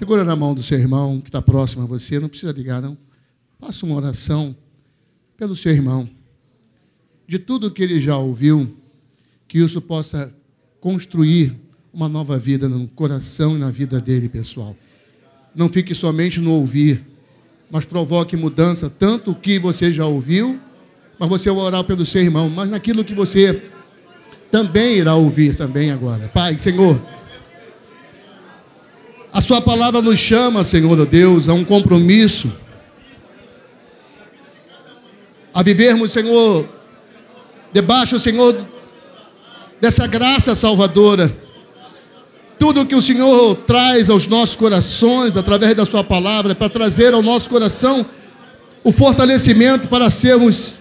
Segura na mão do seu irmão que está próximo a você, não precisa ligar, não. Faça uma oração pelo seu irmão. De tudo que ele já ouviu, que isso possa construir uma nova vida no coração e na vida dele, pessoal. Não fique somente no ouvir, mas provoque mudança, tanto que você já ouviu, mas você vai orar pelo seu irmão, mas naquilo que você também irá ouvir também agora. Pai, Senhor, a sua palavra nos chama, Senhor Deus, a um compromisso, a vivermos, Senhor, debaixo, Senhor, dessa graça salvadora. Tudo que o Senhor traz aos nossos corações, através da Sua palavra, para trazer ao nosso coração o fortalecimento para sermos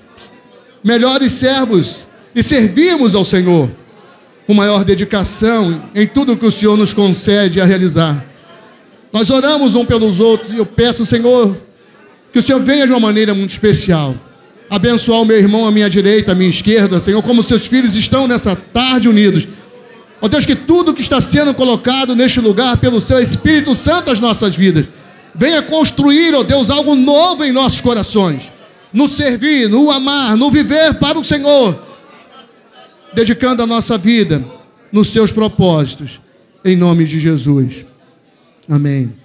melhores servos e servirmos ao Senhor com maior dedicação em tudo que o Senhor nos concede a realizar. Nós oramos um pelos outros e eu peço, Senhor, que o Senhor venha de uma maneira muito especial. Abençoar o meu irmão à minha direita, à minha esquerda, Senhor, como seus filhos estão nessa tarde unidos. Ó Deus, que tudo que está sendo colocado neste lugar pelo seu Espírito Santo às nossas vidas, venha construir, ó Deus, algo novo em nossos corações. No servir, no amar, no viver para o Senhor, dedicando a nossa vida nos seus propósitos, em nome de Jesus. Amém.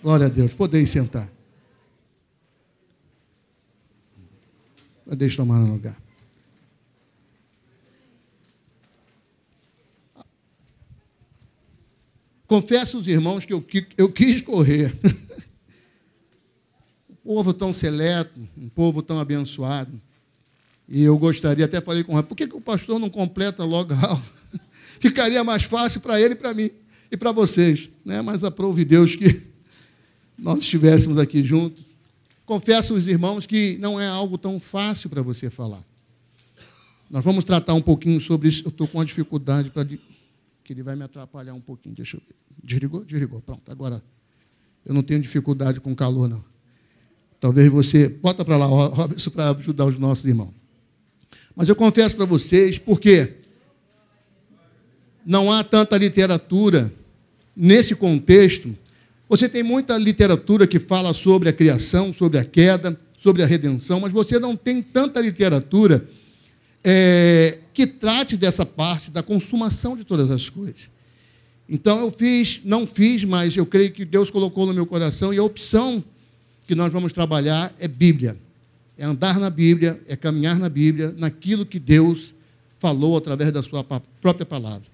Glória a Deus. Podeis sentar. Deixa eu tomar um lugar. Confesso aos irmãos que eu, eu quis correr. um povo tão seleto, um povo tão abençoado. E eu gostaria, até falei com o por que, que o pastor não completa logo a aula? Ficaria mais fácil para ele e para mim e para vocês. Né? Mas aprove Deus que nós estivéssemos aqui juntos. Confesso aos irmãos que não é algo tão fácil para você falar. Nós vamos tratar um pouquinho sobre isso. Eu estou com uma dificuldade para. que ele vai me atrapalhar um pouquinho. Deixa eu ver. Desligou? Desligou. Pronto. Agora, eu não tenho dificuldade com calor, não. Talvez você. Bota para lá, Robson, para ajudar os nossos irmãos. Mas eu confesso para vocês, porque não há tanta literatura nesse contexto, você tem muita literatura que fala sobre a criação, sobre a queda, sobre a redenção, mas você não tem tanta literatura é, que trate dessa parte da consumação de todas as coisas. Então eu fiz, não fiz, mas eu creio que Deus colocou no meu coração e a opção que nós vamos trabalhar é Bíblia. É andar na Bíblia, é caminhar na Bíblia, naquilo que Deus falou através da sua própria palavra.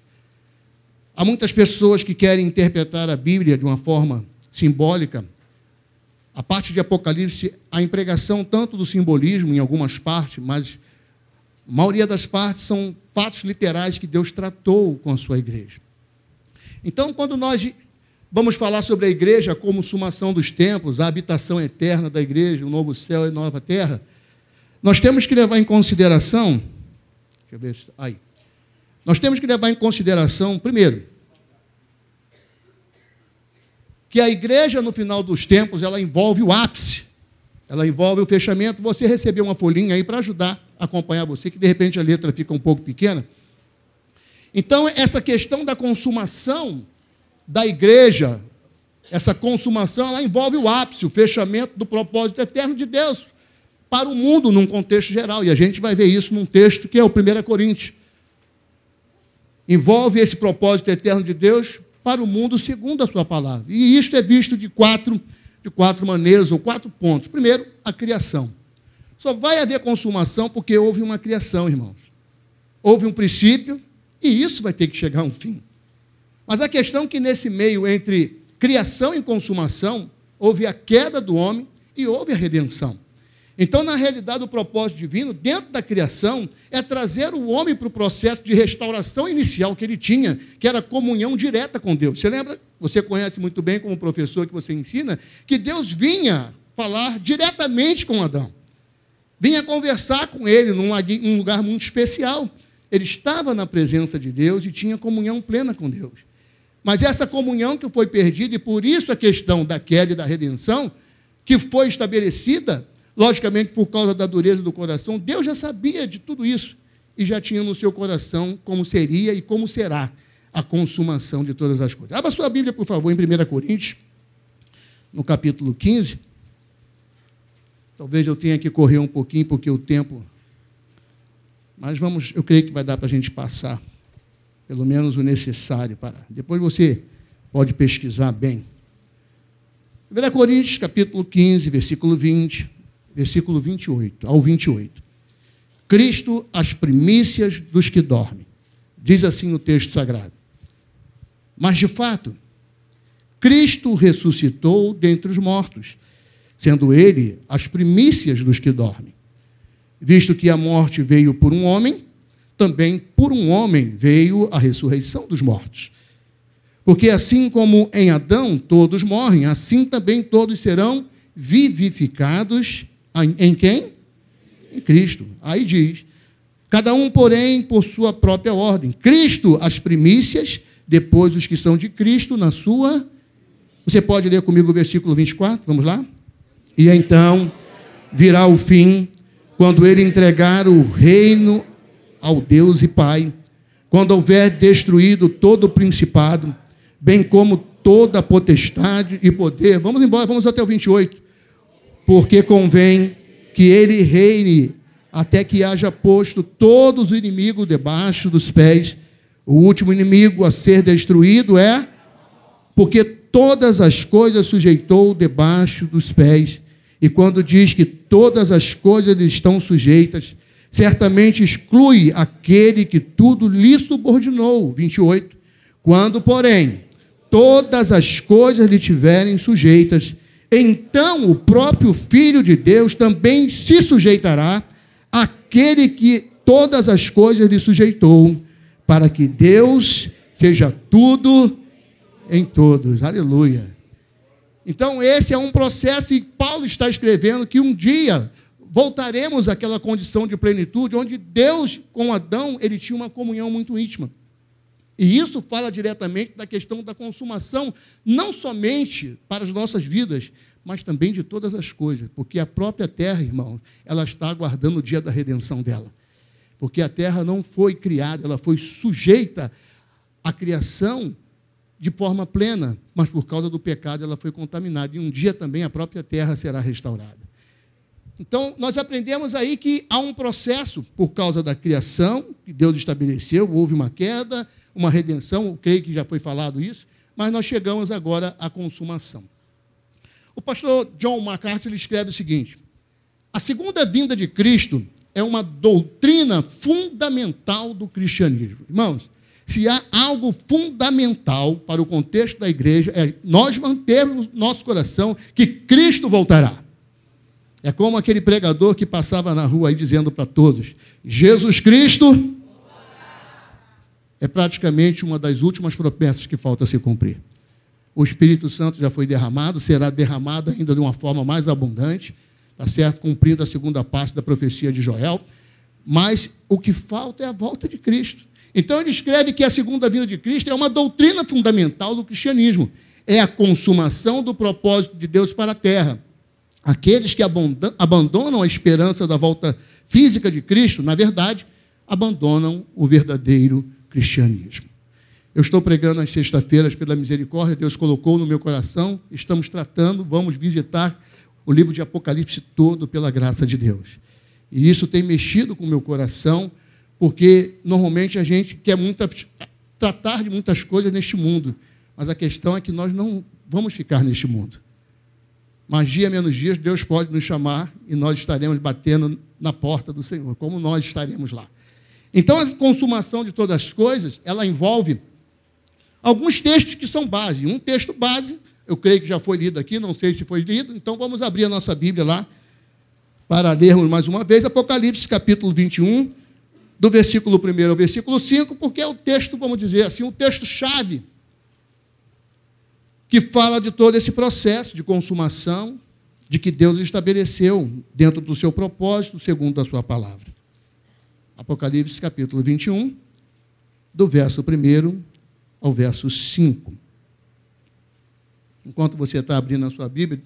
Há muitas pessoas que querem interpretar a Bíblia de uma forma simbólica. A parte de Apocalipse, a empregação tanto do simbolismo em algumas partes, mas a maioria das partes são fatos literais que Deus tratou com a sua igreja. Então, quando nós vamos falar sobre a igreja, a consumação dos tempos, a habitação eterna da igreja, o novo céu e nova terra, nós temos que levar em consideração, deixa eu ver, aí, nós temos que levar em consideração, primeiro, que a igreja, no final dos tempos, ela envolve o ápice, ela envolve o fechamento. Você recebeu uma folhinha aí para ajudar a acompanhar você, que de repente a letra fica um pouco pequena. Então, essa questão da consumação da igreja, essa consumação, ela envolve o ápice, o fechamento do propósito eterno de Deus para o mundo num contexto geral. E a gente vai ver isso num texto que é o 1 Coríntios envolve esse propósito eterno de Deus para o mundo segundo a sua palavra. E isto é visto de quatro, de quatro maneiras ou quatro pontos. Primeiro, a criação. Só vai haver consumação porque houve uma criação, irmãos. Houve um princípio e isso vai ter que chegar a um fim. Mas a questão é que nesse meio entre criação e consumação, houve a queda do homem e houve a redenção. Então, na realidade, o propósito divino, dentro da criação, é trazer o homem para o processo de restauração inicial que ele tinha, que era comunhão direta com Deus. Você lembra? Você conhece muito bem, como professor que você ensina, que Deus vinha falar diretamente com Adão. Vinha conversar com ele num lugar muito especial. Ele estava na presença de Deus e tinha comunhão plena com Deus. Mas essa comunhão que foi perdida, e por isso a questão da queda e da redenção, que foi estabelecida, logicamente por causa da dureza do coração, Deus já sabia de tudo isso e já tinha no seu coração como seria e como será a consumação de todas as coisas. Abra sua Bíblia, por favor, em 1 Coríntios, no capítulo 15. Talvez eu tenha que correr um pouquinho, porque o tempo. Mas vamos, eu creio que vai dar para a gente passar, pelo menos o necessário para. Depois você pode pesquisar bem. 1 Coríntios, capítulo 15, versículo 20, versículo 28 ao 28. Cristo, as primícias dos que dormem. Diz assim o texto sagrado. Mas, de fato, Cristo ressuscitou dentre os mortos, sendo ele as primícias dos que dormem. Visto que a morte veio por um homem, também por um homem veio a ressurreição dos mortos. Porque assim como em Adão todos morrem, assim também todos serão vivificados em quem? Em Cristo. Aí diz: cada um, porém, por sua própria ordem. Cristo, as primícias, depois os que são de Cristo na sua você pode ler comigo o versículo 24? Vamos lá? E então virá o fim, quando ele entregar o reino ao Deus e Pai, quando houver destruído todo o principado, bem como toda a potestade e poder. Vamos embora, vamos até o 28. Porque convém que ele reine até que haja posto todos os inimigos debaixo dos pés. O último inimigo a ser destruído é porque todas as coisas sujeitou debaixo dos pés. E quando diz que todas as coisas lhe estão sujeitas, certamente exclui aquele que tudo lhe subordinou. 28. Quando, porém, todas as coisas lhe tiverem sujeitas, então o próprio Filho de Deus também se sujeitará àquele que todas as coisas lhe sujeitou, para que Deus seja tudo em todos. Aleluia. Então, esse é um processo, e Paulo está escrevendo que um dia voltaremos àquela condição de plenitude, onde Deus, com Adão, ele tinha uma comunhão muito íntima. E isso fala diretamente da questão da consumação, não somente para as nossas vidas, mas também de todas as coisas, porque a própria terra, irmão, ela está aguardando o dia da redenção dela. Porque a terra não foi criada, ela foi sujeita à criação de forma plena, mas por causa do pecado ela foi contaminada. E um dia também a própria terra será restaurada. Então, nós aprendemos aí que há um processo por causa da criação, que Deus estabeleceu, houve uma queda, uma redenção, creio que já foi falado isso, mas nós chegamos agora à consumação. O pastor John MacArthur escreve o seguinte: a segunda vinda de Cristo é uma doutrina fundamental do cristianismo. Irmãos, se há algo fundamental para o contexto da igreja, é nós mantermos nosso coração que Cristo voltará. É como aquele pregador que passava na rua aí dizendo para todos: Jesus Cristo é praticamente uma das últimas promessas que falta se cumprir. O Espírito Santo já foi derramado, será derramado ainda de uma forma mais abundante, tá certo? Cumprindo a segunda parte da profecia de Joel. Mas o que falta é a volta de Cristo. Então ele escreve que a segunda vinda de Cristo é uma doutrina fundamental do cristianismo. É a consumação do propósito de Deus para a terra. Aqueles que abandonam a esperança da volta física de Cristo, na verdade, abandonam o verdadeiro cristianismo. Eu estou pregando às sextas-feiras pela misericórdia, Deus colocou no meu coração, estamos tratando, vamos visitar o livro de Apocalipse todo pela graça de Deus. E isso tem mexido com o meu coração, porque normalmente a gente quer muito, tratar de muitas coisas neste mundo, mas a questão é que nós não vamos ficar neste mundo. Mas dia menos dias, Deus pode nos chamar e nós estaremos batendo na porta do Senhor, como nós estaremos lá. Então, a consumação de todas as coisas, ela envolve alguns textos que são base. Um texto base, eu creio que já foi lido aqui, não sei se foi lido, então vamos abrir a nossa Bíblia lá para lermos mais uma vez Apocalipse capítulo 21, do versículo 1 ao versículo 5, porque é o texto, vamos dizer assim, o texto-chave que fala de todo esse processo de consumação de que Deus estabeleceu dentro do seu propósito, segundo a sua palavra. Apocalipse capítulo 21, do verso 1 ao verso 5. Enquanto você está abrindo a sua Bíblia,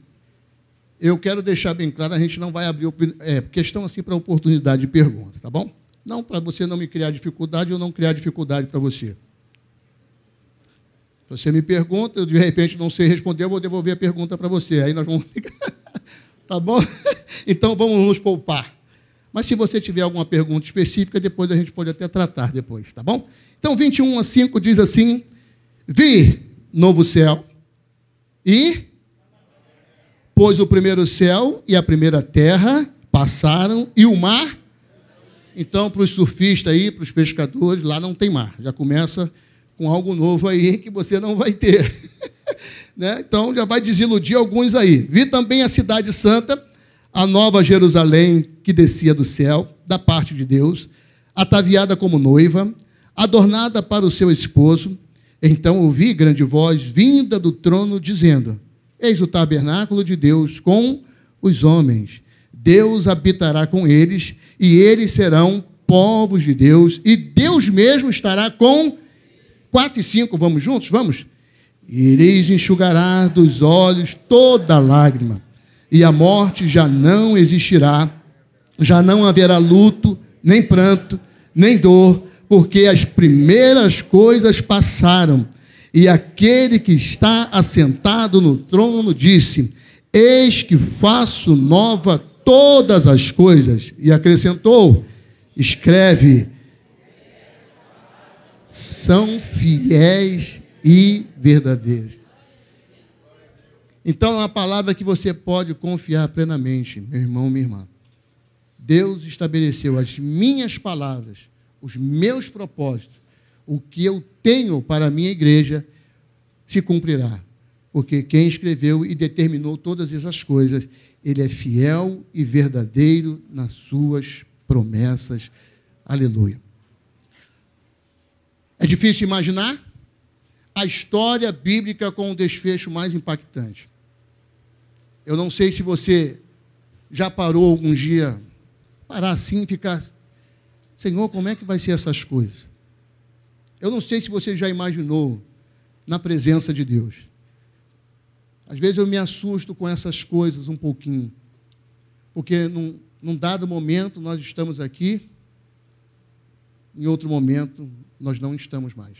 eu quero deixar bem claro, a gente não vai abrir é, questão assim para oportunidade de pergunta, tá bom? Não para você não me criar dificuldade ou não criar dificuldade para você. Você me pergunta, eu de repente não sei responder, eu vou devolver a pergunta para você. Aí nós vamos. tá bom? Então vamos nos poupar. Mas se você tiver alguma pergunta específica, depois a gente pode até tratar depois, tá bom? Então 21 a 5 diz assim: Vi novo céu e pois o primeiro céu e a primeira terra passaram e o mar então, para os surfistas aí, para os pescadores, lá não tem mar. Já começa com algo novo aí que você não vai ter. né? Então, já vai desiludir alguns aí. Vi também a cidade santa, a nova Jerusalém que descia do céu, da parte de Deus, ataviada como noiva, adornada para o seu esposo. Então ouvi grande voz vinda do trono dizendo: Eis o tabernáculo de Deus com os homens. Deus habitará com eles e eles serão povos de Deus, e Deus mesmo estará com. 4 e 5, vamos juntos? Vamos? Ireis enxugará dos olhos toda lágrima, e a morte já não existirá, já não haverá luto, nem pranto, nem dor, porque as primeiras coisas passaram. E aquele que está assentado no trono disse: Eis que faço nova todas as coisas. E acrescentou: escreve, são fiéis e verdadeiros. Então é uma palavra que você pode confiar plenamente, meu irmão, minha irmã. Deus estabeleceu as minhas palavras, os meus propósitos, o que eu tenho para a minha igreja se cumprirá. Porque quem escreveu e determinou todas essas coisas, ele é fiel e verdadeiro nas suas promessas. Aleluia. É difícil imaginar a história bíblica com o desfecho mais impactante. Eu não sei se você já parou algum dia, parar assim e ficar, Senhor, como é que vai ser essas coisas? Eu não sei se você já imaginou na presença de Deus. Às vezes eu me assusto com essas coisas um pouquinho, porque num, num dado momento nós estamos aqui, em outro momento nós não estamos mais.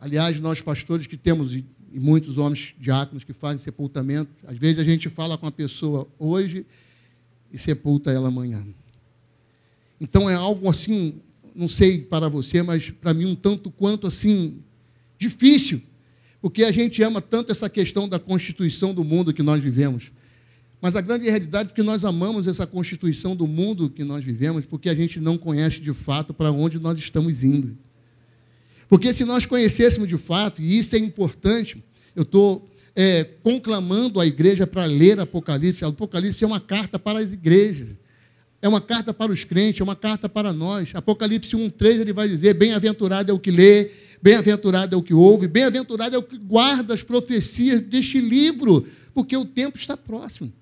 Aliás, nós pastores que temos, e muitos homens diáconos que fazem sepultamento, às vezes a gente fala com a pessoa hoje e sepulta ela amanhã. Então é algo assim, não sei para você, mas para mim um tanto quanto assim difícil porque a gente ama tanto essa questão da constituição do mundo que nós vivemos. Mas a grande realidade é que nós amamos essa constituição do mundo que nós vivemos, porque a gente não conhece de fato para onde nós estamos indo. Porque se nós conhecêssemos de fato, e isso é importante, eu estou é, conclamando a igreja para ler Apocalipse. Apocalipse é uma carta para as igrejas. É uma carta para os crentes, é uma carta para nós. Apocalipse 1,3 ele vai dizer: Bem-aventurado é o que lê, Bem-aventurado é o que ouve, bem-aventurado é o que guarda as profecias deste livro, porque o tempo está próximo.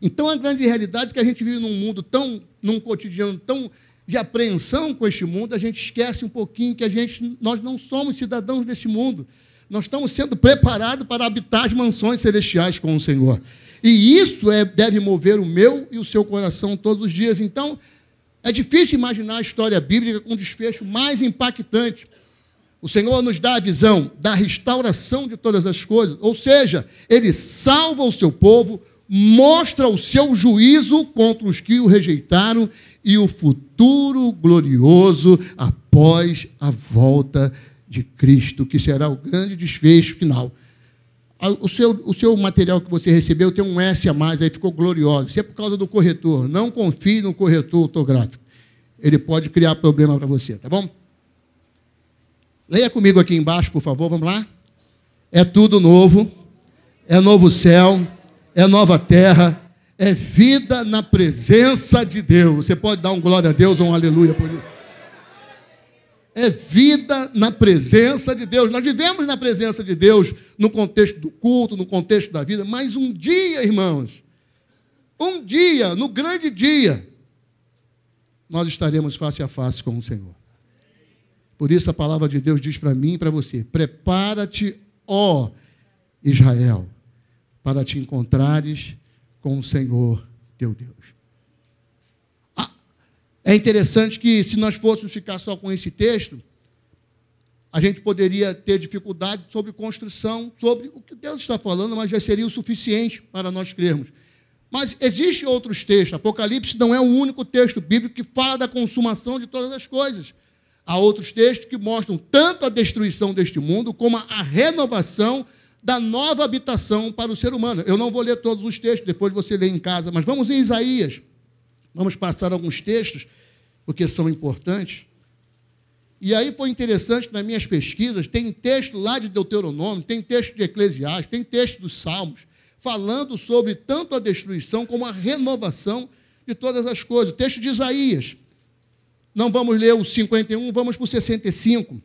Então, a grande realidade é que a gente vive num mundo tão, num cotidiano tão de apreensão com este mundo, a gente esquece um pouquinho que a gente, nós não somos cidadãos deste mundo. Nós estamos sendo preparados para habitar as mansões celestiais com o Senhor. E isso é, deve mover o meu e o seu coração todos os dias. Então, é difícil imaginar a história bíblica com um desfecho mais impactante. O Senhor nos dá a visão da restauração de todas as coisas, ou seja, Ele salva o seu povo, mostra o seu juízo contra os que o rejeitaram e o futuro glorioso após a volta de Cristo, que será o grande desfecho final. O seu, o seu material que você recebeu tem um S a mais, aí ficou glorioso. Isso é por causa do corretor. Não confie no corretor ortográfico. Ele pode criar problema para você, tá bom? Leia comigo aqui embaixo, por favor, vamos lá? É tudo novo, é novo céu, é nova terra, é vida na presença de Deus. Você pode dar um glória a Deus ou um aleluia por isso? É vida na presença de Deus. Nós vivemos na presença de Deus no contexto do culto, no contexto da vida, mas um dia, irmãos, um dia, no grande dia, nós estaremos face a face com o Senhor. Por isso a palavra de Deus diz para mim e para você: prepara-te, ó Israel, para te encontrares com o Senhor teu Deus. Ah, é interessante que, se nós fôssemos ficar só com esse texto, a gente poderia ter dificuldade sobre construção, sobre o que Deus está falando, mas já seria o suficiente para nós crermos. Mas existem outros textos. Apocalipse não é o único texto bíblico que fala da consumação de todas as coisas. Há outros textos que mostram tanto a destruição deste mundo como a renovação da nova habitação para o ser humano. Eu não vou ler todos os textos, depois você lê em casa, mas vamos em Isaías. Vamos passar alguns textos, porque são importantes. E aí foi interessante nas minhas pesquisas, tem texto lá de Deuteronômio, tem texto de Eclesiastes, tem texto dos Salmos, falando sobre tanto a destruição como a renovação de todas as coisas. O texto de Isaías. Não vamos ler o 51, vamos para o 65.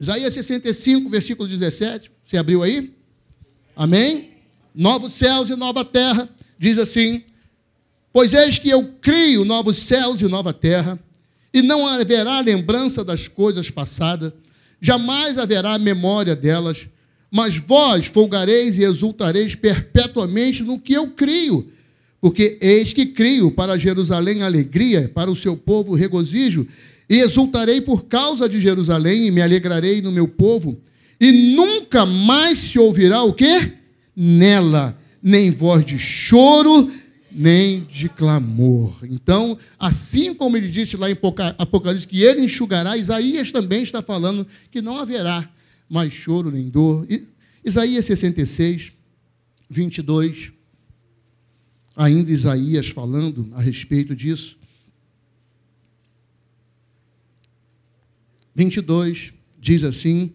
Isaías 65, versículo 17. Você abriu aí? Amém? Novos céus e nova terra. Diz assim: Pois eis que eu crio novos céus e nova terra, e não haverá lembrança das coisas passadas, jamais haverá memória delas, mas vós folgareis e exultareis perpetuamente no que eu crio, porque eis que crio para Jerusalém alegria, para o seu povo regozijo, e exultarei por causa de Jerusalém e me alegrarei no meu povo. E nunca mais se ouvirá o quê? Nela, nem voz de choro, nem de clamor. Então, assim como ele disse lá em Apocalipse que ele enxugará, Isaías também está falando que não haverá mais choro nem dor. Isaías 66, 22. Ainda Isaías falando a respeito disso. 22 diz assim: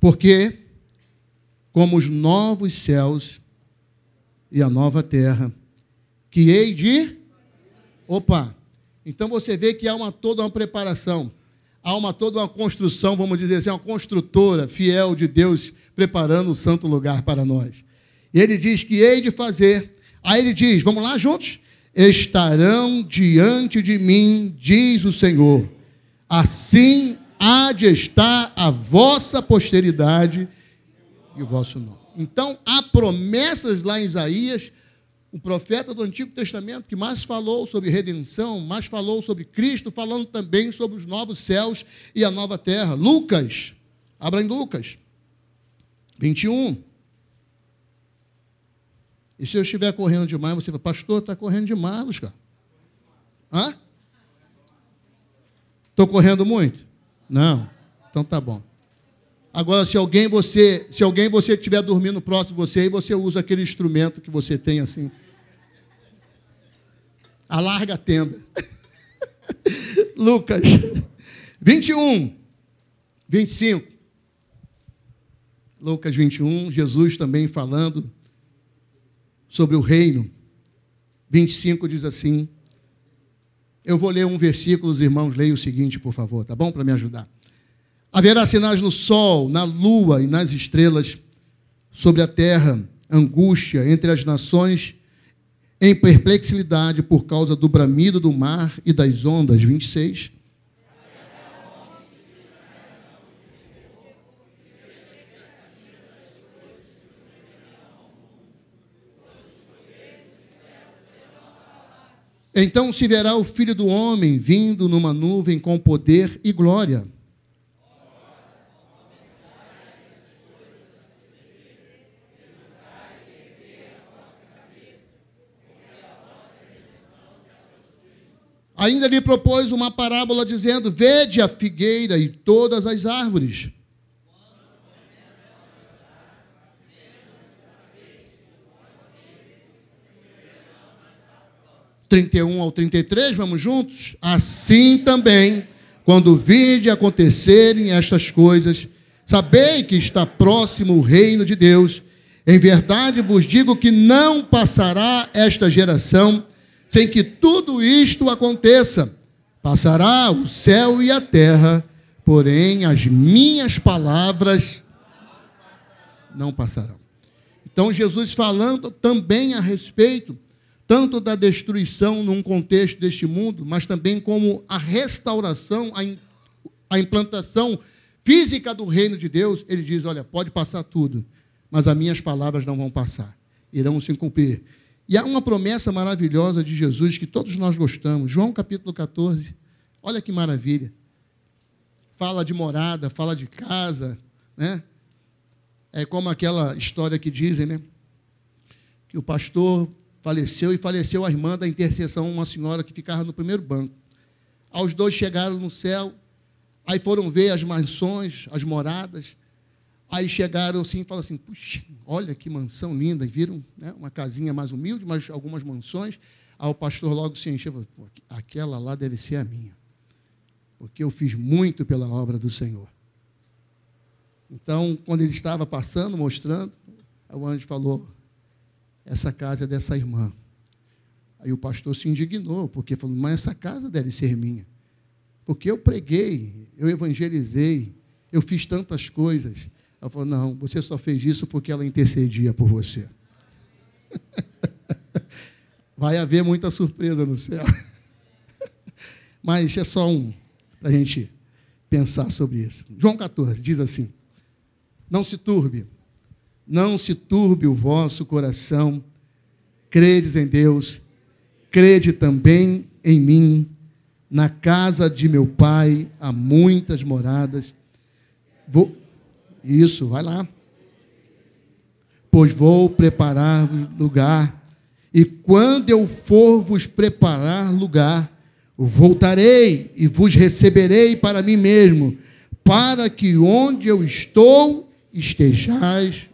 Porque, como os novos céus e a nova terra, que hei de. Opa! Então você vê que há uma, toda uma preparação, há uma, toda uma construção, vamos dizer assim, uma construtora fiel de Deus preparando o santo lugar para nós. E ele diz que hei de fazer. Aí ele diz: vamos lá juntos? Estarão diante de mim, diz o Senhor. Assim há de estar a vossa posteridade e o vosso nome. Então, há promessas lá em Isaías, o profeta do Antigo Testamento que mais falou sobre redenção, mais falou sobre Cristo, falando também sobre os novos céus e a nova terra. Lucas, abra em Lucas 21. E se eu estiver correndo demais, você fala, pastor, está correndo demais, Oscar. Hã? Estou correndo muito? Não. Então tá bom. Agora, se alguém você, se alguém você estiver dormindo próximo de você, aí você usa aquele instrumento que você tem assim. Alarga a tenda. Lucas 21, 25. Lucas 21, Jesus também falando sobre o reino. 25 diz assim. Eu vou ler um versículo, os irmãos, leiam o seguinte, por favor, tá bom? Para me ajudar. Haverá sinais no sol, na lua e nas estrelas, sobre a terra, angústia entre as nações, em perplexidade por causa do bramido do mar e das ondas. 26. '" Então se verá o filho do homem vindo numa nuvem com poder e glória. '" Ainda lhe propôs uma parábola dizendo: Vede a figueira e todas as árvores. 31 ao 33, vamos juntos? Assim também, quando vide acontecerem estas coisas, sabei que está próximo o reino de Deus. Em verdade vos digo que não passará esta geração sem que tudo isto aconteça. Passará o céu e a terra, porém as minhas palavras não passarão. Então, Jesus falando também a respeito tanto da destruição num contexto deste mundo, mas também como a restauração, a implantação física do reino de Deus, ele diz: olha, pode passar tudo, mas as minhas palavras não vão passar, irão se cumprir. E há uma promessa maravilhosa de Jesus que todos nós gostamos. João capítulo 14. Olha que maravilha. Fala de morada, fala de casa, né? É como aquela história que dizem, né? Que o pastor faleceu e faleceu a irmã da intercessão, uma senhora que ficava no primeiro banco. Aos dois chegaram no céu, aí foram ver as mansões, as moradas. Aí chegaram assim e falaram assim: puxa, olha que mansão linda. E viram né, uma casinha mais humilde, mas algumas mansões. Aí o pastor logo se encheu falou: aquela lá deve ser a minha. Porque eu fiz muito pela obra do Senhor. Então, quando ele estava passando, mostrando, o anjo falou: essa casa é dessa irmã. Aí o pastor se indignou, porque falou: mas essa casa deve ser minha. Porque eu preguei, eu evangelizei, eu fiz tantas coisas. Ela falou: Não, você só fez isso porque ela intercedia por você. Vai haver muita surpresa no céu. Mas é só um, para a gente pensar sobre isso. João 14 diz assim: Não se turbe, não se turbe o vosso coração, credes em Deus, crede também em mim. Na casa de meu pai há muitas moradas. Vou, isso, vai lá. Pois vou preparar lugar, e quando eu for vos preparar lugar, voltarei e vos receberei para mim mesmo, para que onde eu estou estejais.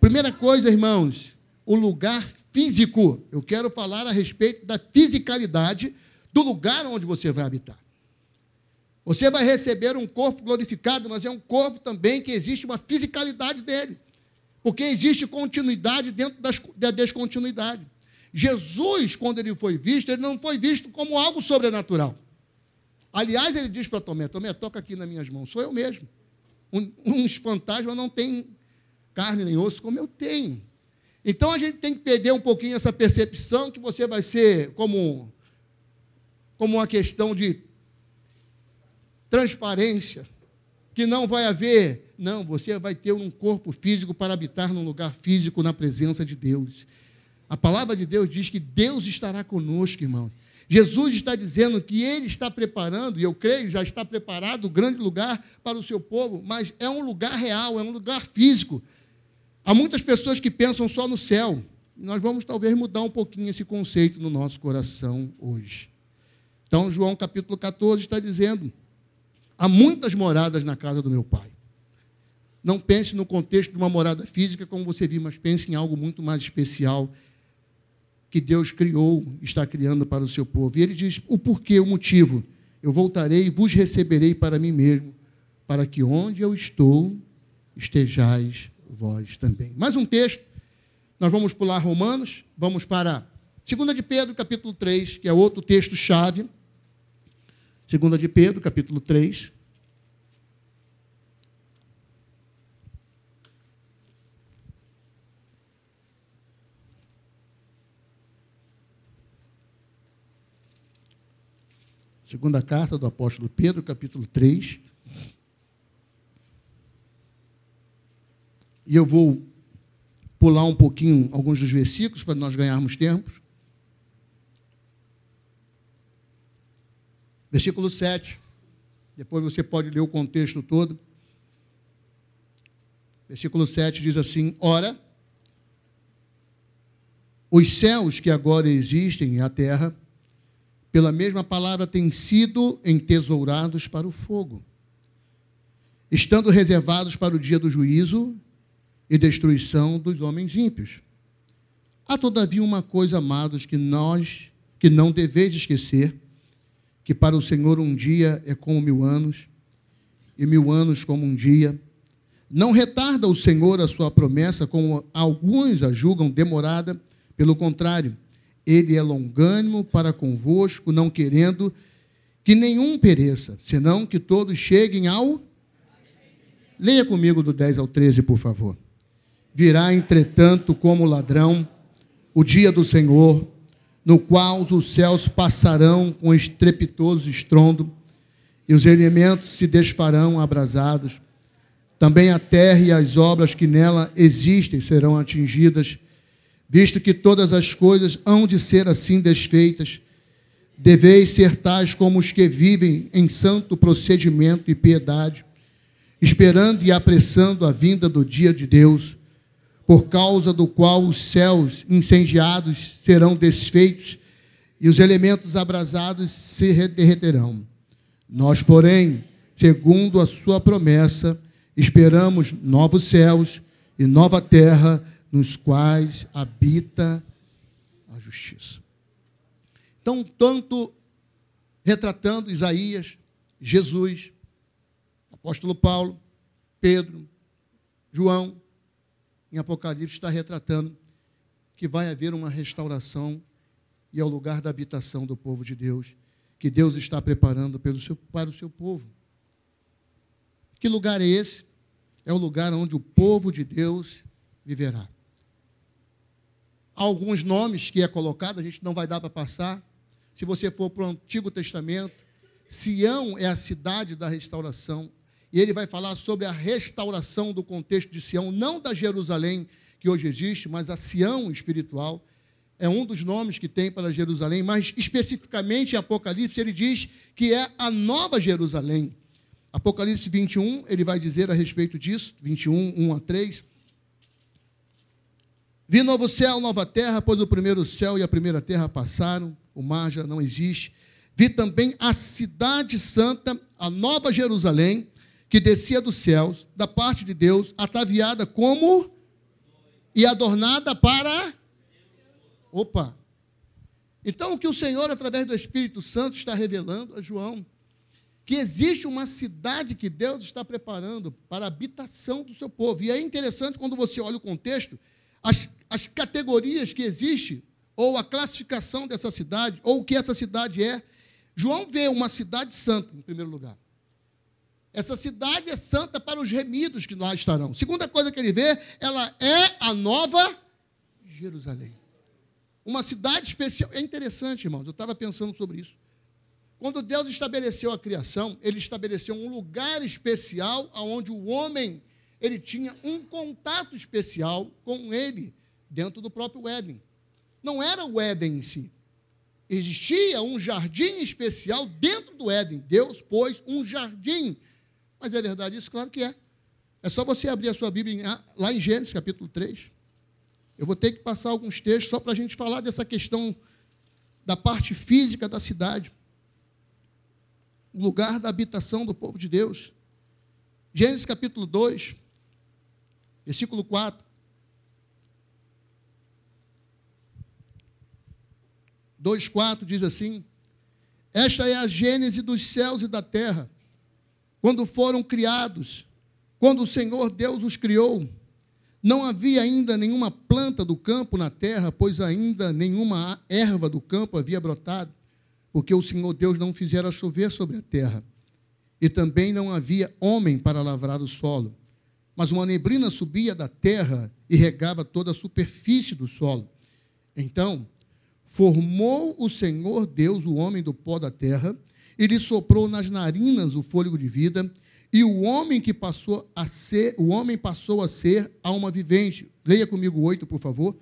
Primeira coisa, irmãos, o lugar físico. Eu quero falar a respeito da fisicalidade do lugar onde você vai habitar. Você vai receber um corpo glorificado, mas é um corpo também que existe uma fisicalidade dele. Porque existe continuidade dentro das, da descontinuidade. Jesus, quando ele foi visto, ele não foi visto como algo sobrenatural. Aliás, ele diz para Tomé: Tomé, toca aqui nas minhas mãos, sou eu mesmo. Um, uns fantasmas não têm carne nem osso como eu tenho. Então a gente tem que perder um pouquinho essa percepção que você vai ser como, como uma questão de transparência, que não vai haver. Não, você vai ter um corpo físico para habitar num lugar físico na presença de Deus. A palavra de Deus diz que Deus estará conosco, irmão. Jesus está dizendo que Ele está preparando, e eu creio, já está preparado o grande lugar para o seu povo, mas é um lugar real, é um lugar físico. Há muitas pessoas que pensam só no céu. Nós vamos talvez mudar um pouquinho esse conceito no nosso coração hoje. Então, João capítulo 14 está dizendo Há muitas moradas na casa do meu pai. Não pense no contexto de uma morada física, como você viu, mas pense em algo muito mais especial que Deus criou, está criando para o seu povo. E ele diz o porquê, o motivo. Eu voltarei e vos receberei para mim mesmo, para que onde eu estou estejais vós também. Mais um texto. Nós vamos pular Romanos, vamos para 2 de Pedro, capítulo 3, que é outro texto chave. Segunda de Pedro, capítulo 3. Segunda carta do apóstolo Pedro, capítulo 3. E eu vou pular um pouquinho alguns dos versículos para nós ganharmos tempo. Versículo 7. Depois você pode ler o contexto todo. Versículo 7 diz assim: Ora, os céus que agora existem e a terra, pela mesma palavra, têm sido entesourados para o fogo, estando reservados para o dia do juízo e destruição dos homens ímpios. Há todavia uma coisa, amados, que nós que não deveis esquecer que para o Senhor um dia é como mil anos, e mil anos como um dia. Não retarda o Senhor a sua promessa, como alguns a julgam demorada, pelo contrário, ele é longânimo para convosco, não querendo que nenhum pereça, senão que todos cheguem ao. Leia comigo do 10 ao 13, por favor. Virá, entretanto, como ladrão, o dia do Senhor no qual os céus passarão com estrepitoso estrondo, e os elementos se desfarão abrasados. Também a terra e as obras que nela existem serão atingidas. visto que todas as coisas hão de ser assim desfeitas, deveis ser tais como os que vivem em santo procedimento e piedade, esperando e apressando a vinda do dia de Deus, por causa do qual os céus incendiados serão desfeitos e os elementos abrasados se derreterão. Nós, porém, segundo a sua promessa, esperamos novos céus e nova terra nos quais habita a justiça. Então, tanto retratando Isaías, Jesus, apóstolo Paulo, Pedro, João, em Apocalipse está retratando que vai haver uma restauração e é o lugar da habitação do povo de Deus, que Deus está preparando seu, para o seu povo. Que lugar é esse? É o lugar onde o povo de Deus viverá. Alguns nomes que é colocado, a gente não vai dar para passar. Se você for para o Antigo Testamento, Sião é a cidade da restauração. E ele vai falar sobre a restauração do contexto de Sião, não da Jerusalém que hoje existe, mas a Sião espiritual é um dos nomes que tem para Jerusalém, mas especificamente em Apocalipse ele diz que é a nova Jerusalém. Apocalipse 21, ele vai dizer a respeito disso, 21, 1 a 3. Vi novo céu, nova terra, pois o primeiro céu e a primeira terra passaram, o mar já não existe. Vi também a cidade santa, a nova Jerusalém, que descia dos céus, da parte de Deus, ataviada como e adornada para Opa! Então, o que o Senhor, através do Espírito Santo, está revelando a João, que existe uma cidade que Deus está preparando para a habitação do seu povo. E é interessante quando você olha o contexto, as, as categorias que existem, ou a classificação dessa cidade, ou o que essa cidade é. João vê uma cidade santa, em primeiro lugar. Essa cidade é santa para os remidos que lá estarão. Segunda coisa que ele vê, ela é a nova Jerusalém. Uma cidade especial. É interessante, irmãos, eu estava pensando sobre isso. Quando Deus estabeleceu a criação, ele estabeleceu um lugar especial onde o homem ele tinha um contato especial com ele dentro do próprio Éden. Não era o Éden em si. Existia um jardim especial dentro do Éden. Deus pôs um jardim. Mas é verdade isso? Claro que é. É só você abrir a sua Bíblia lá em Gênesis, capítulo 3. Eu vou ter que passar alguns textos só para a gente falar dessa questão da parte física da cidade, o lugar da habitação do povo de Deus. Gênesis capítulo 2, versículo 4. 2,4 diz assim: Esta é a gênese dos céus e da terra, quando foram criados, quando o Senhor Deus os criou não havia ainda nenhuma planta do campo na terra, pois ainda nenhuma erva do campo havia brotado, porque o Senhor Deus não fizera chover sobre a terra. E também não havia homem para lavrar o solo. Mas uma neblina subia da terra e regava toda a superfície do solo. Então, formou o Senhor Deus o homem do pó da terra, e lhe soprou nas narinas o fôlego de vida, e o homem que passou a ser, o homem passou a ser alma vivente. Leia comigo oito, por favor.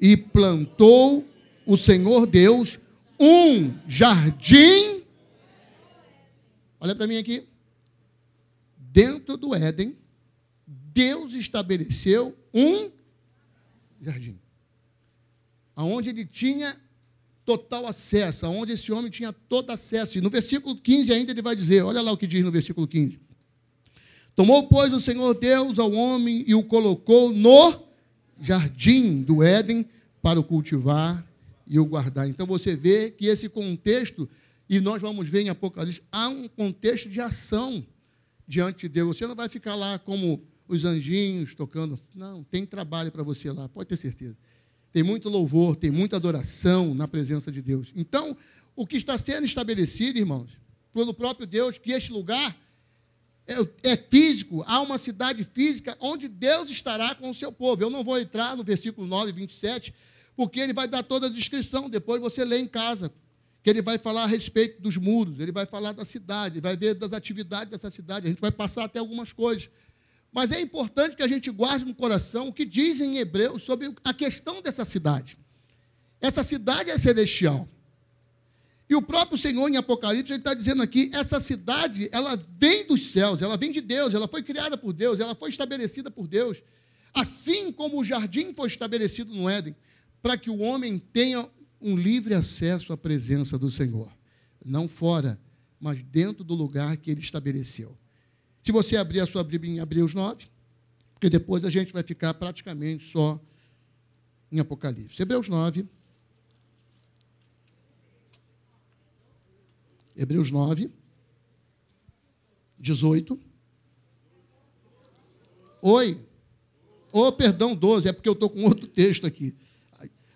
E plantou o Senhor Deus um jardim. Olha para mim aqui. Dentro do Éden, Deus estabeleceu um jardim. Aonde ele tinha total acesso, aonde esse homem tinha todo acesso. E no versículo 15 ainda ele vai dizer, olha lá o que diz no versículo 15. Tomou, pois, o Senhor Deus ao homem e o colocou no jardim do Éden para o cultivar e o guardar. Então você vê que esse contexto, e nós vamos ver em Apocalipse, há um contexto de ação diante de Deus. Você não vai ficar lá como os anjinhos tocando. Não, tem trabalho para você lá, pode ter certeza. Tem muito louvor, tem muita adoração na presença de Deus. Então, o que está sendo estabelecido, irmãos, pelo próprio Deus, que este lugar é, é, físico, há uma cidade física onde Deus estará com o seu povo. Eu não vou entrar no versículo 9, 27, porque ele vai dar toda a descrição, depois você lê em casa, que ele vai falar a respeito dos muros, ele vai falar da cidade, vai ver das atividades dessa cidade, a gente vai passar até algumas coisas. Mas é importante que a gente guarde no coração o que dizem em Hebreus sobre a questão dessa cidade. Essa cidade é celestial. E o próprio Senhor em Apocalipse, ele está dizendo aqui, essa cidade, ela vem dos céus, ela vem de Deus, ela foi criada por Deus, ela foi estabelecida por Deus. Assim como o jardim foi estabelecido no Éden, para que o homem tenha um livre acesso à presença do Senhor. Não fora, mas dentro do lugar que ele estabeleceu. Se você abrir a sua Bíblia em Hebreus 9, porque depois a gente vai ficar praticamente só em Apocalipse. Hebreus 9. Hebreus 9, 18. Oi. Oh, perdão, 12, é porque eu estou com outro texto aqui.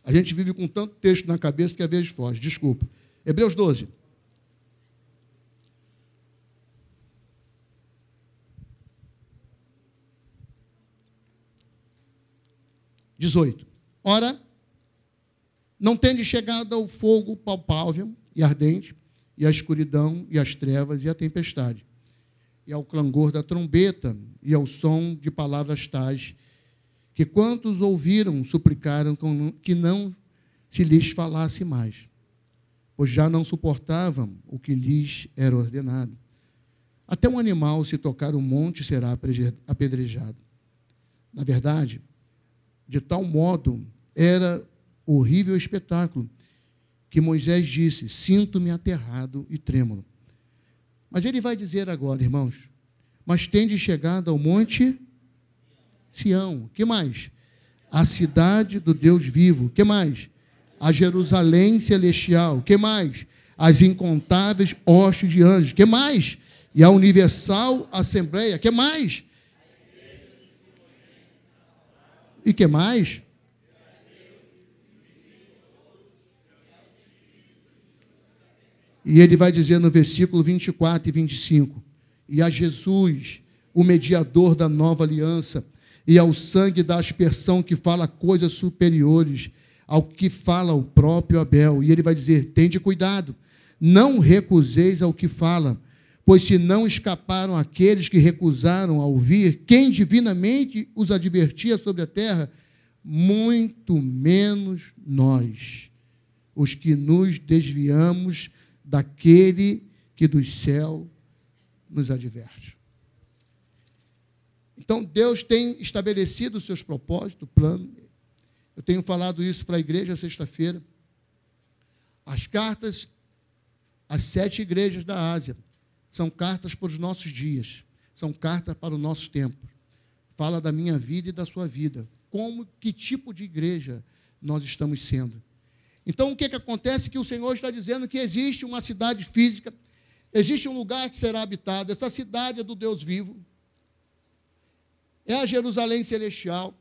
A gente vive com tanto texto na cabeça que às vezes foge, desculpa. Hebreus 12. 18. Ora, não tende chegado ao fogo palpável e ardente, e a escuridão, e as trevas, e a tempestade, e ao clangor da trombeta, e ao som de palavras tais, que quantos ouviram suplicaram que não se lhes falasse mais, pois já não suportavam o que lhes era ordenado. Até um animal, se tocar o um monte, será apedrejado. Na verdade, de tal modo era horrível espetáculo que Moisés disse: Sinto-me aterrado e trêmulo. Mas ele vai dizer agora, irmãos, mas tende chegado ao monte Sião. Que mais? A cidade do Deus vivo. Que mais? A Jerusalém celestial. Que mais? As incontáveis hostes de anjos. Que mais? E a universal assembleia. Que mais? E que mais? E ele vai dizer no versículo 24 e 25: E a Jesus, o mediador da nova aliança, e ao sangue da aspersão que fala coisas superiores ao que fala o próprio Abel. E ele vai dizer: Tende cuidado, não recuseis ao que fala, Pois se não escaparam aqueles que recusaram a ouvir, quem divinamente os advertia sobre a terra, muito menos nós, os que nos desviamos daquele que do céu nos adverte. Então, Deus tem estabelecido os seus propósitos, plano. Eu tenho falado isso para a igreja sexta-feira. As cartas às sete igrejas da Ásia são cartas para os nossos dias, são cartas para o nosso tempo. Fala da minha vida e da sua vida. Como, que tipo de igreja nós estamos sendo. Então, o que, que acontece? Que o Senhor está dizendo que existe uma cidade física, existe um lugar que será habitado, essa cidade é do Deus vivo, é a Jerusalém celestial,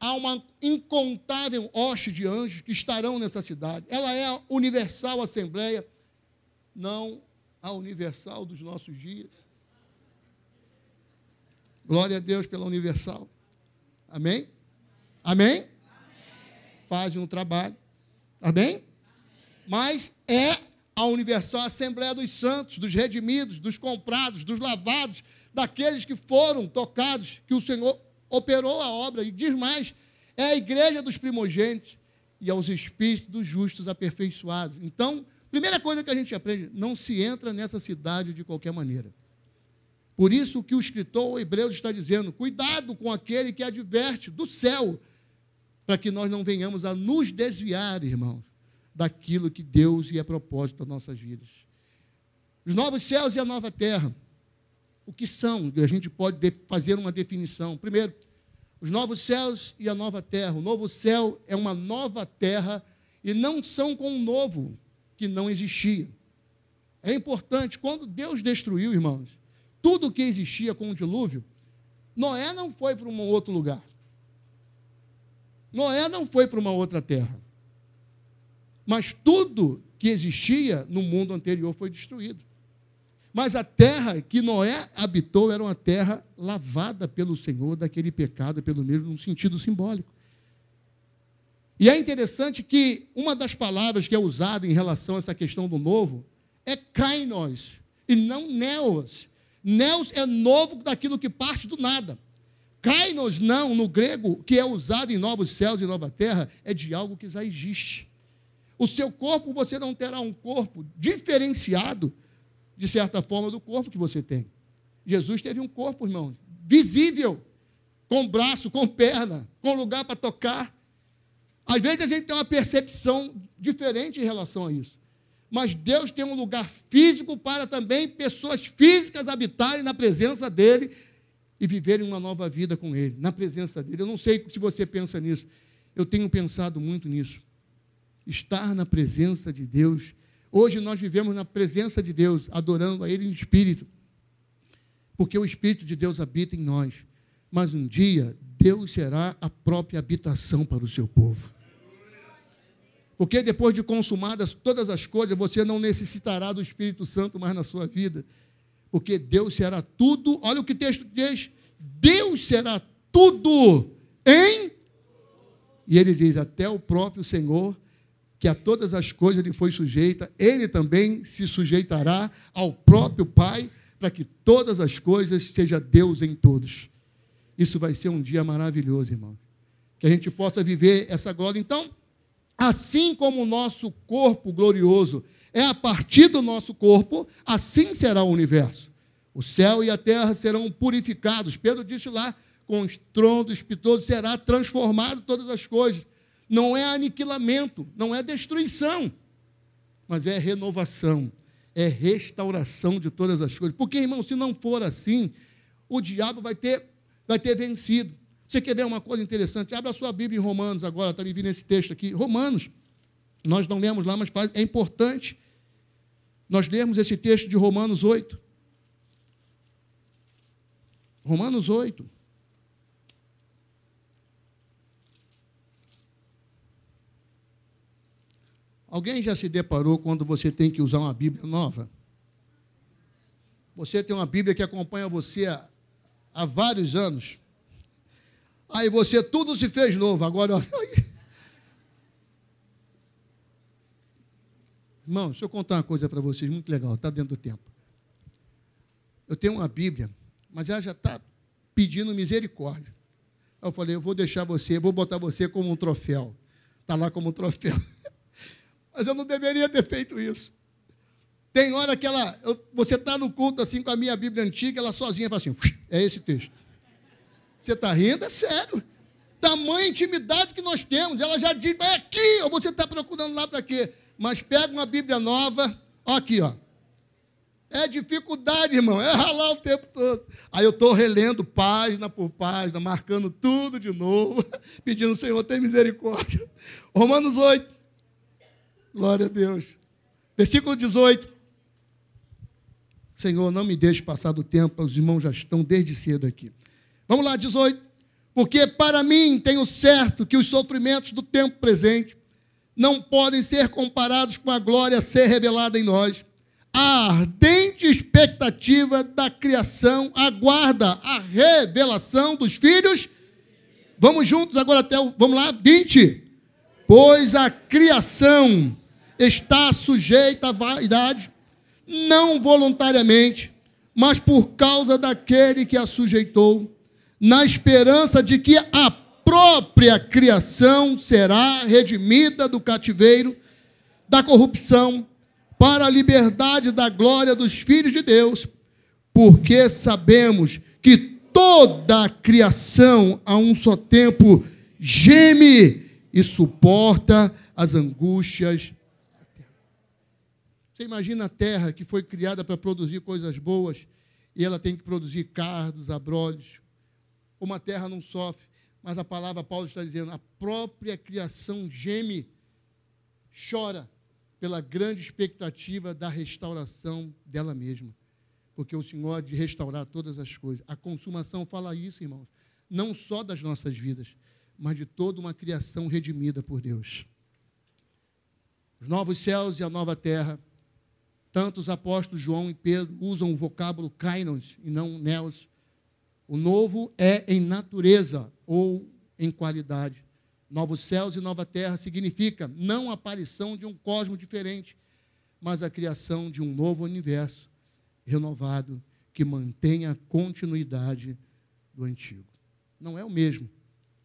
há uma incontável hoste de anjos que estarão nessa cidade, ela é a universal assembleia, não a universal dos nossos dias. Glória a Deus pela universal. Amém? Amém? Amém? Fazem um trabalho. Amém? Amém? Mas é a universal Assembleia dos Santos, dos redimidos, dos comprados, dos lavados, daqueles que foram tocados, que o Senhor operou a obra. E diz mais: é a igreja dos primogênitos e aos espíritos dos justos aperfeiçoados. Então, Primeira coisa que a gente aprende: não se entra nessa cidade de qualquer maneira. Por isso que o escritor Hebreus está dizendo: cuidado com aquele que adverte do céu, para que nós não venhamos a nos desviar, irmãos, daquilo que Deus e é propósito das nossas vidas. Os novos céus e a nova terra. O que são? A gente pode fazer uma definição. Primeiro, os novos céus e a nova terra. O novo céu é uma nova terra e não são com um novo que não existia. É importante, quando Deus destruiu, irmãos, tudo que existia com o dilúvio, Noé não foi para um outro lugar. Noé não foi para uma outra terra. Mas tudo que existia no mundo anterior foi destruído. Mas a terra que Noé habitou era uma terra lavada pelo Senhor daquele pecado, pelo mesmo, num sentido simbólico. E é interessante que uma das palavras que é usada em relação a essa questão do novo é kainos, e não neos. Neos é novo daquilo que parte do nada. Kainos, não, no grego, que é usado em novos céus e nova terra, é de algo que já existe. O seu corpo, você não terá um corpo diferenciado, de certa forma, do corpo que você tem. Jesus teve um corpo, irmão, visível, com braço, com perna, com lugar para tocar. Às vezes a gente tem uma percepção diferente em relação a isso. Mas Deus tem um lugar físico para também pessoas físicas habitarem na presença dele e viverem uma nova vida com ele, na presença dele. Eu não sei se você pensa nisso. Eu tenho pensado muito nisso. Estar na presença de Deus. Hoje nós vivemos na presença de Deus, adorando a Ele em espírito. Porque o Espírito de Deus habita em nós. Mas um dia, Deus será a própria habitação para o seu povo. Porque depois de consumadas todas as coisas, você não necessitará do Espírito Santo mais na sua vida porque Deus será tudo. Olha o que o texto diz: Deus será tudo em. E ele diz: até o próprio Senhor, que a todas as coisas lhe foi sujeita, ele também se sujeitará ao próprio Pai, para que todas as coisas seja Deus em todos. Isso vai ser um dia maravilhoso, irmão. Que a gente possa viver essa glória. Então, assim como o nosso corpo glorioso é a partir do nosso corpo, assim será o universo. O céu e a terra serão purificados. Pedro disse lá, com estrondo espitoso será transformado todas as coisas. Não é aniquilamento, não é destruição, mas é renovação, é restauração de todas as coisas. Porque, irmão, se não for assim, o diabo vai ter, vai ter vencido. Você quer ver uma coisa interessante? Abra a sua Bíblia em Romanos agora, está me vindo esse texto aqui. Romanos, nós não lemos lá, mas faz, é importante nós lermos esse texto de Romanos 8. Romanos 8. Alguém já se deparou quando você tem que usar uma Bíblia nova? Você tem uma Bíblia que acompanha você há vários anos. Aí você tudo se fez novo. Agora, Irmão, deixa eu contar uma coisa para vocês muito legal, está dentro do tempo. Eu tenho uma Bíblia, mas ela já está pedindo misericórdia. Aí eu falei, eu vou deixar você, vou botar você como um troféu. Está lá como um troféu. mas eu não deveria ter feito isso. Tem hora que ela, eu, você está no culto assim com a minha Bíblia antiga, ela sozinha fala assim, é esse texto. Você está rindo? É sério. Tamanha intimidade que nós temos. Ela já diz, é aqui, ou você está procurando lá para quê? mas pega uma Bíblia nova, ó aqui, ó. É dificuldade, irmão, é ralar o tempo todo. Aí eu estou relendo página por página, marcando tudo de novo, pedindo, Senhor, tem misericórdia. Romanos 8. Glória a Deus. Versículo 18. Senhor, não me deixe passar do tempo, os irmãos já estão desde cedo aqui. Vamos lá, 18. Porque para mim tenho certo que os sofrimentos do tempo presente não podem ser comparados com a glória a ser revelada em nós. A ardente expectativa da criação aguarda a revelação dos filhos. Vamos juntos agora até o, vamos lá, 20. Pois a criação está sujeita à vaidade, não voluntariamente, mas por causa daquele que a sujeitou, na esperança de que a própria criação será redimida do cativeiro, da corrupção, para a liberdade da glória dos filhos de Deus, porque sabemos que toda a criação a um só tempo geme e suporta as angústias. Você imagina a terra que foi criada para produzir coisas boas e ela tem que produzir cardos, abrolhos. Uma terra não sofre mas a palavra Paulo está dizendo, a própria criação geme, chora pela grande expectativa da restauração dela mesma. Porque o Senhor há de restaurar todas as coisas. A consumação fala isso, irmãos. Não só das nossas vidas, mas de toda uma criação redimida por Deus. Os novos céus e a nova terra. Tanto os apóstolos João e Pedro usam o vocábulo kainos e não neos. O novo é em natureza, ou em qualidade. Novos céus e nova terra significa não a aparição de um cosmos diferente, mas a criação de um novo universo renovado que mantenha a continuidade do antigo. Não é o mesmo,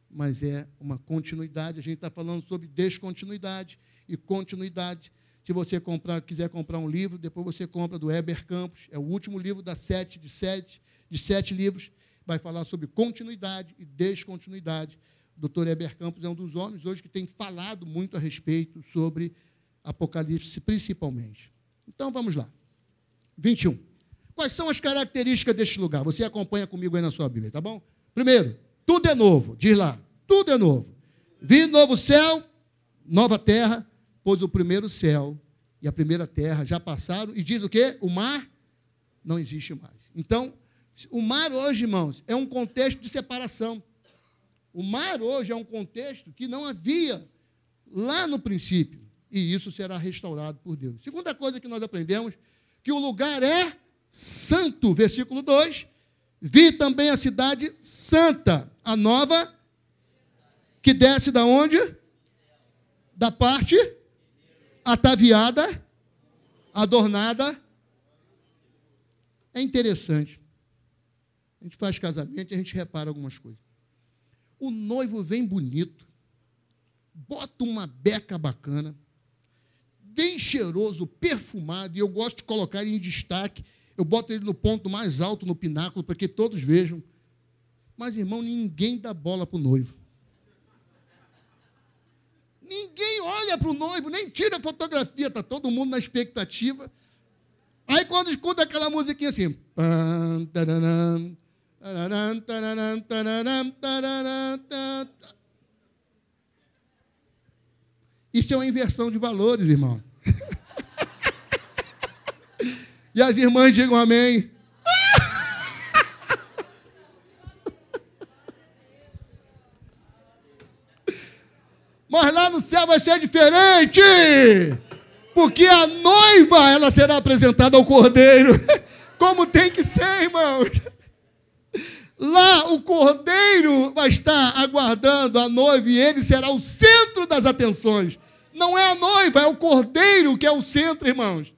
mas é uma continuidade. A gente está falando sobre descontinuidade e continuidade. Se você comprar, quiser comprar um livro, depois você compra do Heber Campos, é o último livro da sete, de, sete, de sete livros, vai falar sobre continuidade e descontinuidade. O doutor Heber Campos é um dos homens hoje que tem falado muito a respeito sobre Apocalipse, principalmente. Então vamos lá. 21. Quais são as características deste lugar? Você acompanha comigo aí na sua Bíblia, tá bom? Primeiro, tudo é novo, diz lá, tudo é novo. Vi novo céu, nova terra, pois o primeiro céu e a primeira terra já passaram, e diz o quê? O mar não existe mais. Então, o mar hoje, irmãos, é um contexto de separação. O mar hoje é um contexto que não havia lá no princípio, e isso será restaurado por Deus. Segunda coisa que nós aprendemos, que o lugar é santo, versículo 2. Vi também a cidade santa, a nova, que desce da onde? Da parte ataviada, adornada. É interessante. A gente faz casamento e a gente repara algumas coisas. O noivo vem bonito, bota uma beca bacana, bem cheiroso, perfumado, e eu gosto de colocar ele em destaque. Eu boto ele no ponto mais alto, no pináculo, para que todos vejam. Mas, irmão, ninguém dá bola para o noivo. Ninguém olha para o noivo, nem tira fotografia, está todo mundo na expectativa. Aí quando escuta aquela musiquinha assim. Isso é uma inversão de valores, irmão. e as irmãs digam amém. Mas lá no céu vai ser diferente. Porque a noiva, ela será apresentada ao cordeiro. Como tem que ser, irmãos. Lá o cordeiro vai estar aguardando a noiva e ele será o centro das atenções. Não é a noiva, é o cordeiro que é o centro, irmãos.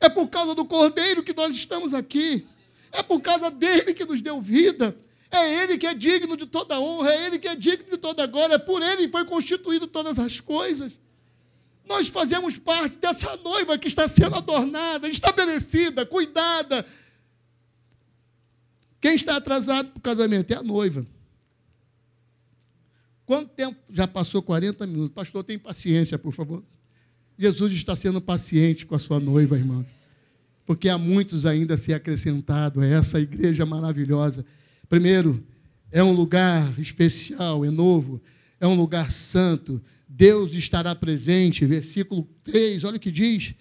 É por causa do cordeiro que nós estamos aqui. É por causa dele que nos deu vida. É Ele que é digno de toda honra, é Ele que é digno de toda glória, é por Ele foi constituído todas as coisas. Nós fazemos parte dessa noiva que está sendo adornada, estabelecida, cuidada. Quem está atrasado para o casamento é a noiva. Quanto tempo já passou 40 minutos? Pastor, tem paciência, por favor. Jesus está sendo paciente com a sua noiva, irmão. Porque há muitos ainda a ser acrescentado a essa igreja maravilhosa Primeiro, é um lugar especial, é novo, é um lugar santo. Deus estará presente. Versículo 3, olha o que diz.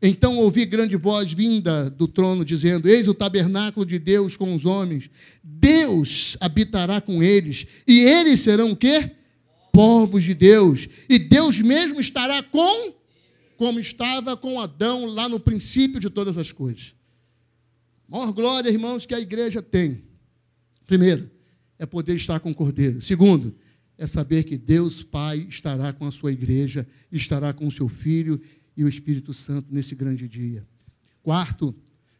Então ouvi grande voz vinda do trono, dizendo: Eis o tabernáculo de Deus com os homens. Deus habitará com eles, e eles serão o quê? Povos de Deus. E Deus mesmo estará com, como estava com Adão lá no princípio de todas as coisas. Maior glória, irmãos, que a igreja tem Primeiro, é poder estar com o Cordeiro. Segundo, é saber que Deus Pai estará com a sua igreja, estará com o seu Filho e o Espírito Santo nesse grande dia. Quarto,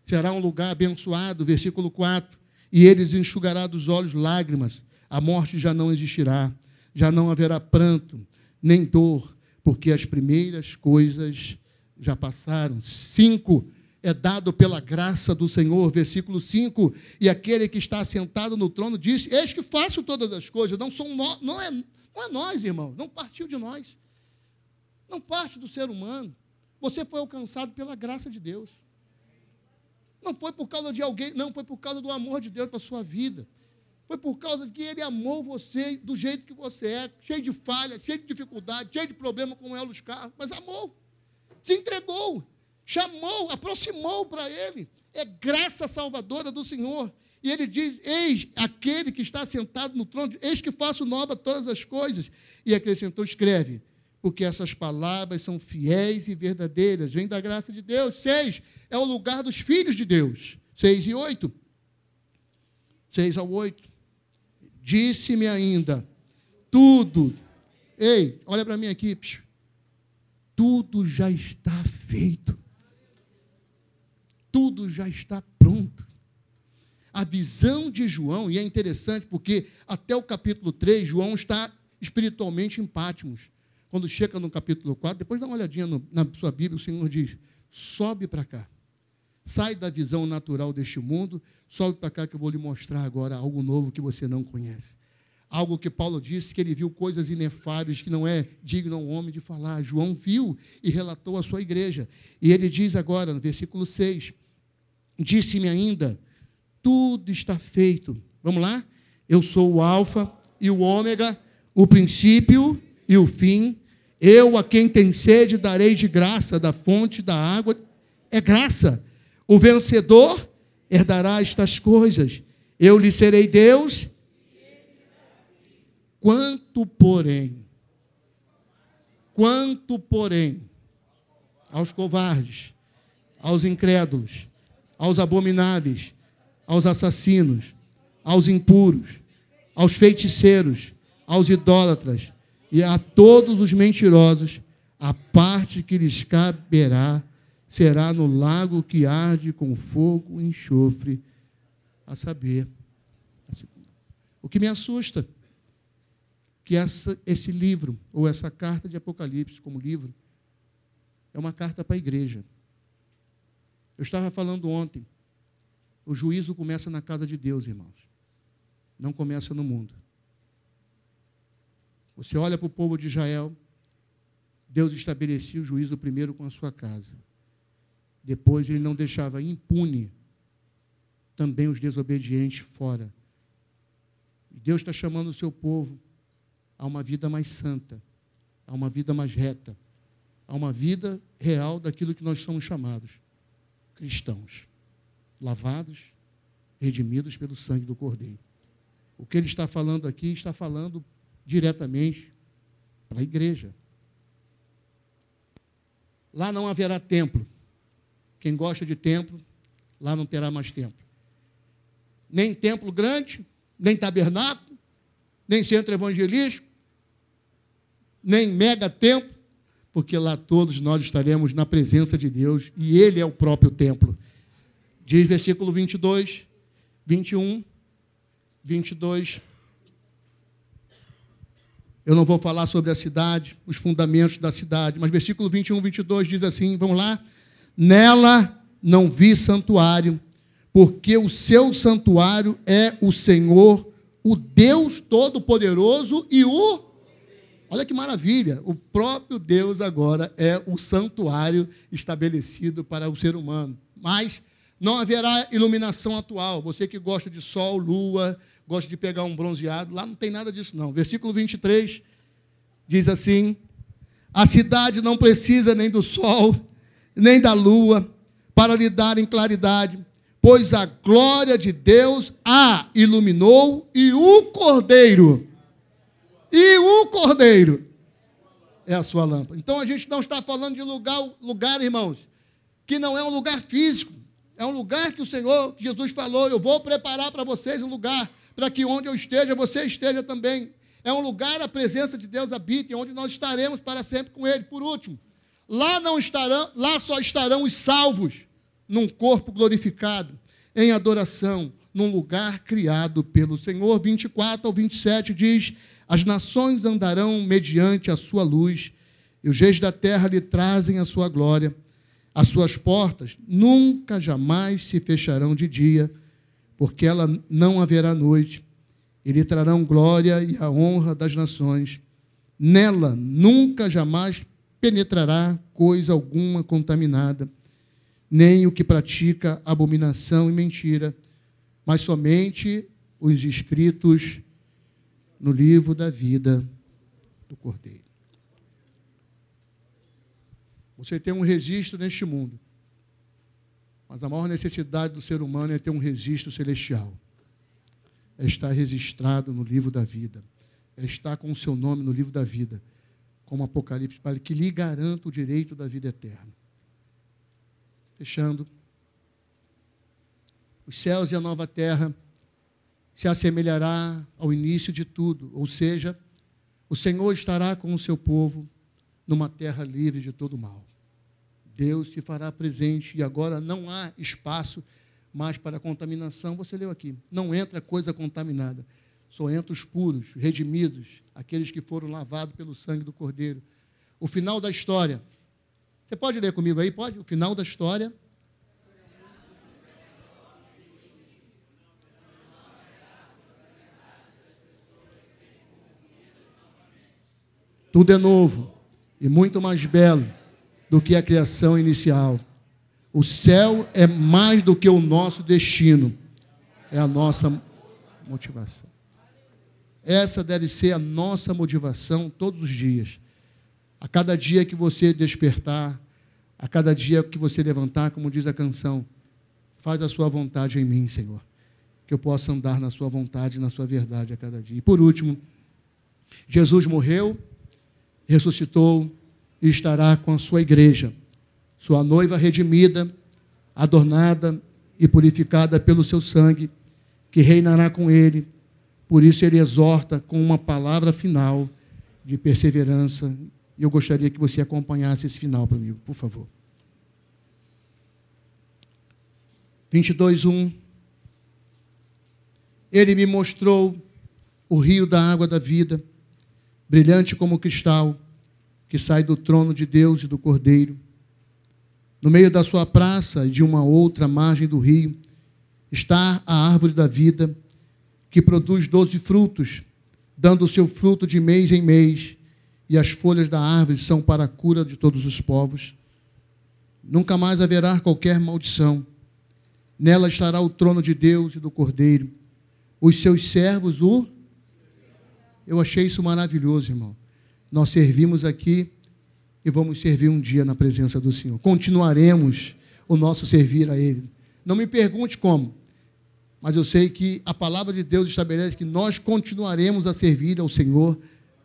será um lugar abençoado, versículo 4, e eles enxugará dos olhos lágrimas, a morte já não existirá, já não haverá pranto, nem dor, porque as primeiras coisas já passaram. Cinco, é dado pela graça do Senhor, versículo 5, e aquele que está sentado no trono disse: Eis que faço todas as coisas, não, são não, é, não é nós, irmão, não partiu de nós, não parte do ser humano, você foi alcançado pela graça de Deus, não foi por causa de alguém, não, foi por causa do amor de Deus para a sua vida, foi por causa que Ele amou você do jeito que você é, cheio de falhas, cheio de dificuldade, cheio de problema com o Elos Carlos, mas amou, se entregou, chamou, aproximou para ele. É graça salvadora do Senhor. E ele diz: Eis aquele que está sentado no trono, eis que faço nova todas as coisas. E acrescentou: escreve, porque essas palavras são fiéis e verdadeiras, vem da graça de Deus. Seis, é o lugar dos filhos de Deus. Seis e oito. Seis ao oito. Disse-me ainda, tudo. Ei, olha para mim aqui. Tudo já está feito tudo já está pronto. A visão de João, e é interessante porque até o capítulo 3, João está espiritualmente em Pátimos. Quando chega no capítulo 4, depois dá uma olhadinha no, na sua Bíblia, o Senhor diz: sobe para cá. Sai da visão natural deste mundo, sobe para cá que eu vou lhe mostrar agora algo novo que você não conhece. Algo que Paulo disse que ele viu coisas inefáveis que não é digno ao homem de falar. João viu e relatou à sua igreja. E ele diz agora, no versículo 6: Disse-me ainda, tudo está feito. Vamos lá? Eu sou o Alfa e o Ômega, o princípio e o fim. Eu, a quem tem sede, darei de graça da fonte da água. É graça. O vencedor herdará estas coisas. Eu lhe serei Deus Quanto, porém, quanto, porém, aos covardes, aos incrédulos, aos abomináveis, aos assassinos, aos impuros, aos feiticeiros, aos idólatras e a todos os mentirosos, a parte que lhes caberá será no lago que arde com fogo e enxofre, a saber, o que me assusta que essa, esse livro, ou essa carta de Apocalipse, como livro, é uma carta para a igreja. Eu estava falando ontem, o juízo começa na casa de Deus, irmãos, não começa no mundo. Você olha para o povo de Israel, Deus estabelecia o juízo primeiro com a sua casa. Depois ele não deixava impune também os desobedientes fora. Deus está chamando o seu povo a uma vida mais santa, a uma vida mais reta, a uma vida real daquilo que nós somos chamados cristãos, lavados, redimidos pelo sangue do Cordeiro. O que ele está falando aqui está falando diretamente para a igreja. Lá não haverá templo. Quem gosta de templo, lá não terá mais templo. Nem templo grande, nem tabernáculo, nem centro evangelístico, nem mega templo, porque lá todos nós estaremos na presença de Deus e Ele é o próprio templo. Diz versículo 22, 21, 22. Eu não vou falar sobre a cidade, os fundamentos da cidade, mas versículo 21, 22 diz assim: vamos lá. Nela não vi santuário, porque o seu santuário é o Senhor, o Deus Todo-Poderoso e o Olha que maravilha! O próprio Deus agora é o santuário estabelecido para o ser humano. Mas não haverá iluminação atual. Você que gosta de sol, lua, gosta de pegar um bronzeado, lá não tem nada disso, não. Versículo 23 diz assim: A cidade não precisa nem do sol, nem da lua, para lhe darem claridade, pois a glória de Deus a iluminou e o cordeiro e o cordeiro é a sua lâmpada. Então a gente não está falando de lugar, lugar, irmãos, que não é um lugar físico. É um lugar que o Senhor, Jesus falou, eu vou preparar para vocês um lugar para que onde eu esteja, você esteja também. É um lugar a presença de Deus habita, onde nós estaremos para sempre com Ele. Por último, lá não estarão, lá só estarão os salvos num corpo glorificado, em adoração, num lugar criado pelo Senhor. 24 ao 27 diz: as nações andarão mediante a sua luz, e os reis da terra lhe trazem a sua glória. As suas portas nunca jamais se fecharão de dia, porque ela não haverá noite. E lhe trarão glória e a honra das nações. Nela nunca jamais penetrará coisa alguma contaminada, nem o que pratica abominação e mentira, mas somente os inscritos no livro da vida do Cordeiro. Você tem um registro neste mundo, mas a maior necessidade do ser humano é ter um registro celestial. É estar registrado no livro da vida. É estar com o seu nome no livro da vida. Como Apocalipse fala, que lhe garanta o direito da vida eterna. Fechando. Os céus e a nova terra se assemelhará ao início de tudo, ou seja, o Senhor estará com o seu povo numa terra livre de todo mal. Deus se fará presente e agora não há espaço Mas para contaminação, você leu aqui, não entra coisa contaminada, só entra os puros, redimidos, aqueles que foram lavados pelo sangue do Cordeiro. O final da história. Você pode ler comigo aí? Pode? O final da história. Tudo é novo e muito mais belo do que a criação inicial. O céu é mais do que o nosso destino, é a nossa motivação. Essa deve ser a nossa motivação todos os dias. A cada dia que você despertar, a cada dia que você levantar, como diz a canção, faz a sua vontade em mim, Senhor. Que eu possa andar na sua vontade, na sua verdade a cada dia. E por último, Jesus morreu, ressuscitou e estará com a sua igreja sua noiva redimida, adornada e purificada pelo seu sangue, que reinará com ele. Por isso ele exorta com uma palavra final de perseverança. E eu gostaria que você acompanhasse esse final para mim, por favor. 22, 1. Ele me mostrou o rio da água da vida, brilhante como cristal, que sai do trono de Deus e do Cordeiro no meio da sua praça e de uma outra margem do rio está a árvore da vida, que produz doze frutos, dando o seu fruto de mês em mês, e as folhas da árvore são para a cura de todos os povos. Nunca mais haverá qualquer maldição. Nela estará o trono de Deus e do Cordeiro. Os seus servos o. Eu achei isso maravilhoso, irmão. Nós servimos aqui e vamos servir um dia na presença do Senhor. Continuaremos o nosso servir a Ele. Não me pergunte como, mas eu sei que a palavra de Deus estabelece que nós continuaremos a servir ao Senhor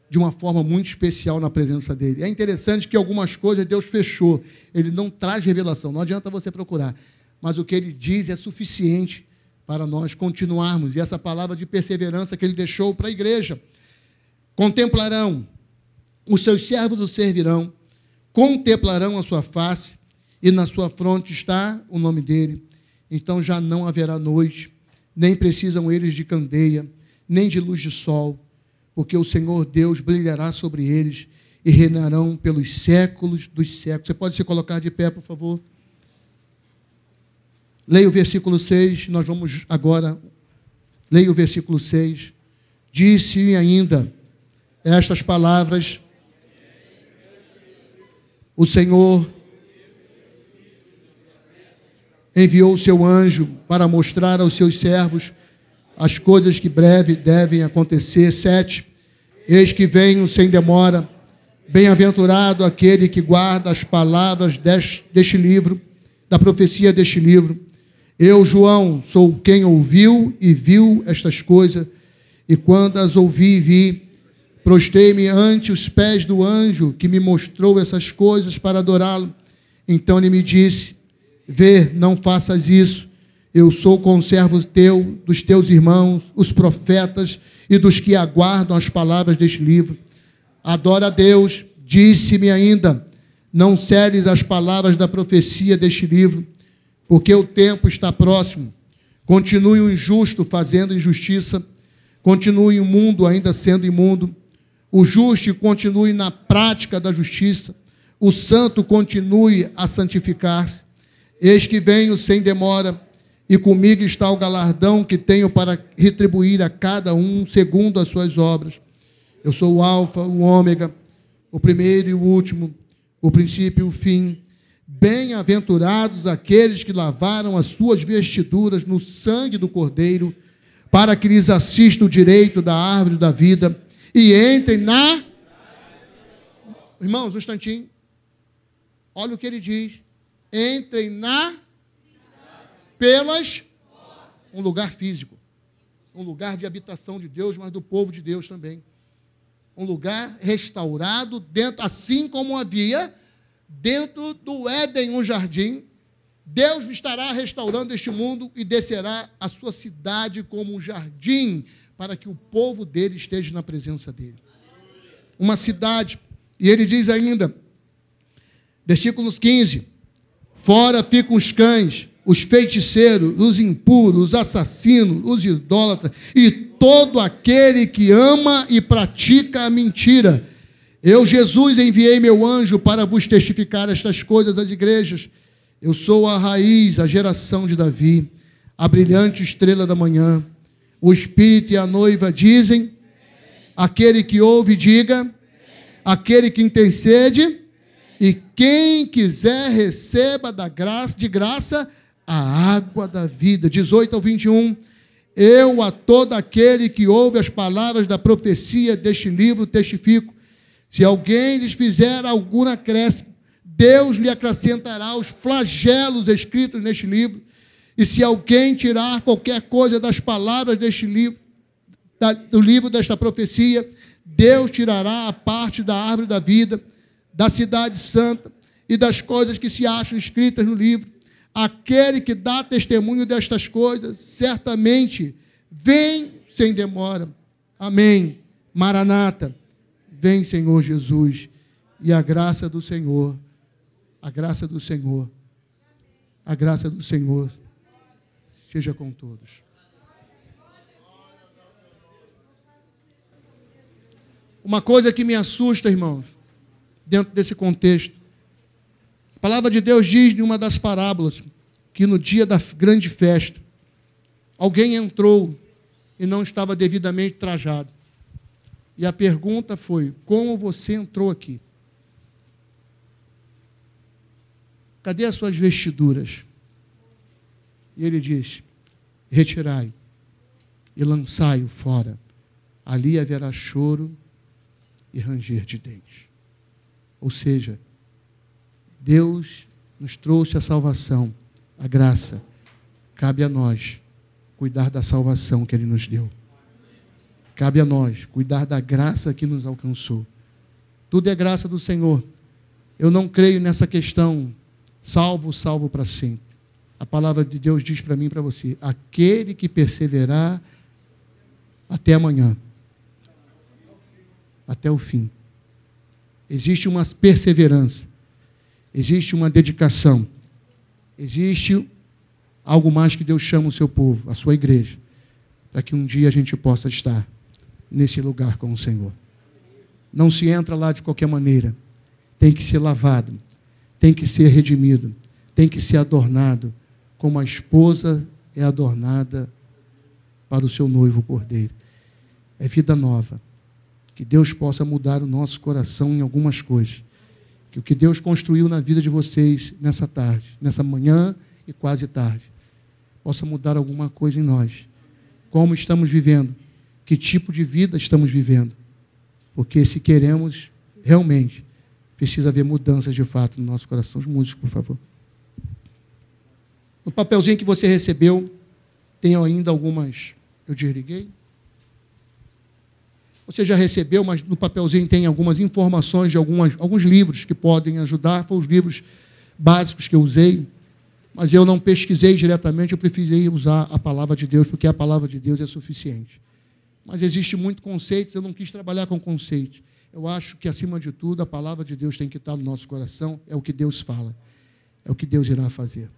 de uma forma muito especial na presença dele. É interessante que algumas coisas Deus fechou, ele não traz revelação, não adianta você procurar, mas o que ele diz é suficiente para nós continuarmos. E essa palavra de perseverança que ele deixou para a igreja. Contemplarão, os seus servos o servirão, contemplarão a sua face, e na sua fronte está o nome dele. Então já não haverá noite, nem precisam eles de candeia, nem de luz de sol, porque o Senhor Deus brilhará sobre eles e reinarão pelos séculos dos séculos. Você pode se colocar de pé, por favor? Leia o versículo 6, nós vamos agora. Leia o versículo 6. Disse ainda estas palavras o Senhor enviou o seu anjo para mostrar aos seus servos as coisas que breve devem acontecer. Sete, eis que venho sem demora. Bem-aventurado aquele que guarda as palavras deste, deste livro, da profecia deste livro. Eu, João, sou quem ouviu e viu estas coisas, e quando as ouvi e vi, Prostei-me ante os pés do anjo que me mostrou essas coisas para adorá-lo. Então ele me disse: Vê, não faças isso. Eu sou conservo teu, dos teus irmãos, os profetas e dos que aguardam as palavras deste livro. Adora a Deus. Disse-me ainda: Não cedes as palavras da profecia deste livro, porque o tempo está próximo. Continue o injusto fazendo injustiça, continue o mundo ainda sendo imundo o justo continue na prática da justiça, o santo continue a santificar-se. Eis que venho sem demora, e comigo está o galardão que tenho para retribuir a cada um segundo as suas obras. Eu sou o Alfa, o Ômega, o primeiro e o último, o princípio e o fim. Bem-aventurados aqueles que lavaram as suas vestiduras no sangue do Cordeiro, para que lhes assista o direito da árvore da vida e entrem na. Irmãos, um instantinho. Olha o que ele diz. Entrem na. Pelas. Um lugar físico. Um lugar de habitação de Deus, mas do povo de Deus também. Um lugar restaurado, dentro, assim como havia dentro do Éden, um jardim. Deus estará restaurando este mundo e descerá a sua cidade como um jardim para que o povo dele esteja na presença dele. Uma cidade, e ele diz ainda, versículos 15: Fora ficam os cães, os feiticeiros, os impuros, os assassinos, os idólatras e todo aquele que ama e pratica a mentira. Eu, Jesus, enviei meu anjo para vos testificar estas coisas às igrejas. Eu sou a raiz, a geração de Davi, a brilhante estrela da manhã. O Espírito e a noiva dizem: aquele que ouve, diga, aquele que tem sede, e quem quiser receba da graça, de graça a água da vida. 18 ao 21. Eu a todo aquele que ouve as palavras da profecia deste livro testifico. Se alguém lhes fizer alguma acréscimo, Deus lhe acrescentará os flagelos escritos neste livro. E se alguém tirar qualquer coisa das palavras deste livro, do livro desta profecia, Deus tirará a parte da árvore da vida, da cidade santa e das coisas que se acham escritas no livro Aquele que dá testemunho destas coisas, certamente vem sem demora. Amém. Maranata. Vem, Senhor Jesus. E a graça do Senhor, a graça do Senhor, a graça do Senhor seja com todos. Uma coisa que me assusta, irmãos, dentro desse contexto, a palavra de Deus diz em uma das parábolas que no dia da grande festa, alguém entrou e não estava devidamente trajado. E a pergunta foi: como você entrou aqui? Cadê as suas vestiduras? E ele diz: retirai e lançai-o fora. Ali haverá choro e ranger de dentes. Ou seja, Deus nos trouxe a salvação, a graça. Cabe a nós cuidar da salvação que Ele nos deu. Cabe a nós cuidar da graça que nos alcançou. Tudo é graça do Senhor. Eu não creio nessa questão, salvo, salvo para sempre. A palavra de Deus diz para mim e para você: aquele que perseverar até amanhã, até o fim. Existe uma perseverança existe uma dedicação, existe algo mais que Deus chama o seu povo, a sua igreja, para que um dia a gente possa estar nesse lugar com o Senhor. Não se entra lá de qualquer maneira, tem que ser lavado, tem que ser redimido, tem que ser adornado, como a esposa é adornada para o seu noivo cordeiro. É vida nova. Que Deus possa mudar o nosso coração em algumas coisas que o que Deus construiu na vida de vocês nessa tarde, nessa manhã e quase tarde, possa mudar alguma coisa em nós. Como estamos vivendo? Que tipo de vida estamos vivendo? Porque se queremos realmente, precisa haver mudanças de fato no nosso coração. Os músicos, por favor. No papelzinho que você recebeu, tem ainda algumas. Eu desliguei? Você já recebeu, mas no papelzinho tem algumas informações de algumas, alguns livros que podem ajudar. Foram os livros básicos que eu usei. Mas eu não pesquisei diretamente, eu preferi usar a palavra de Deus, porque a palavra de Deus é suficiente. Mas existe muito conceito, eu não quis trabalhar com conceitos. Eu acho que, acima de tudo, a palavra de Deus tem que estar no nosso coração, é o que Deus fala, é o que Deus irá fazer.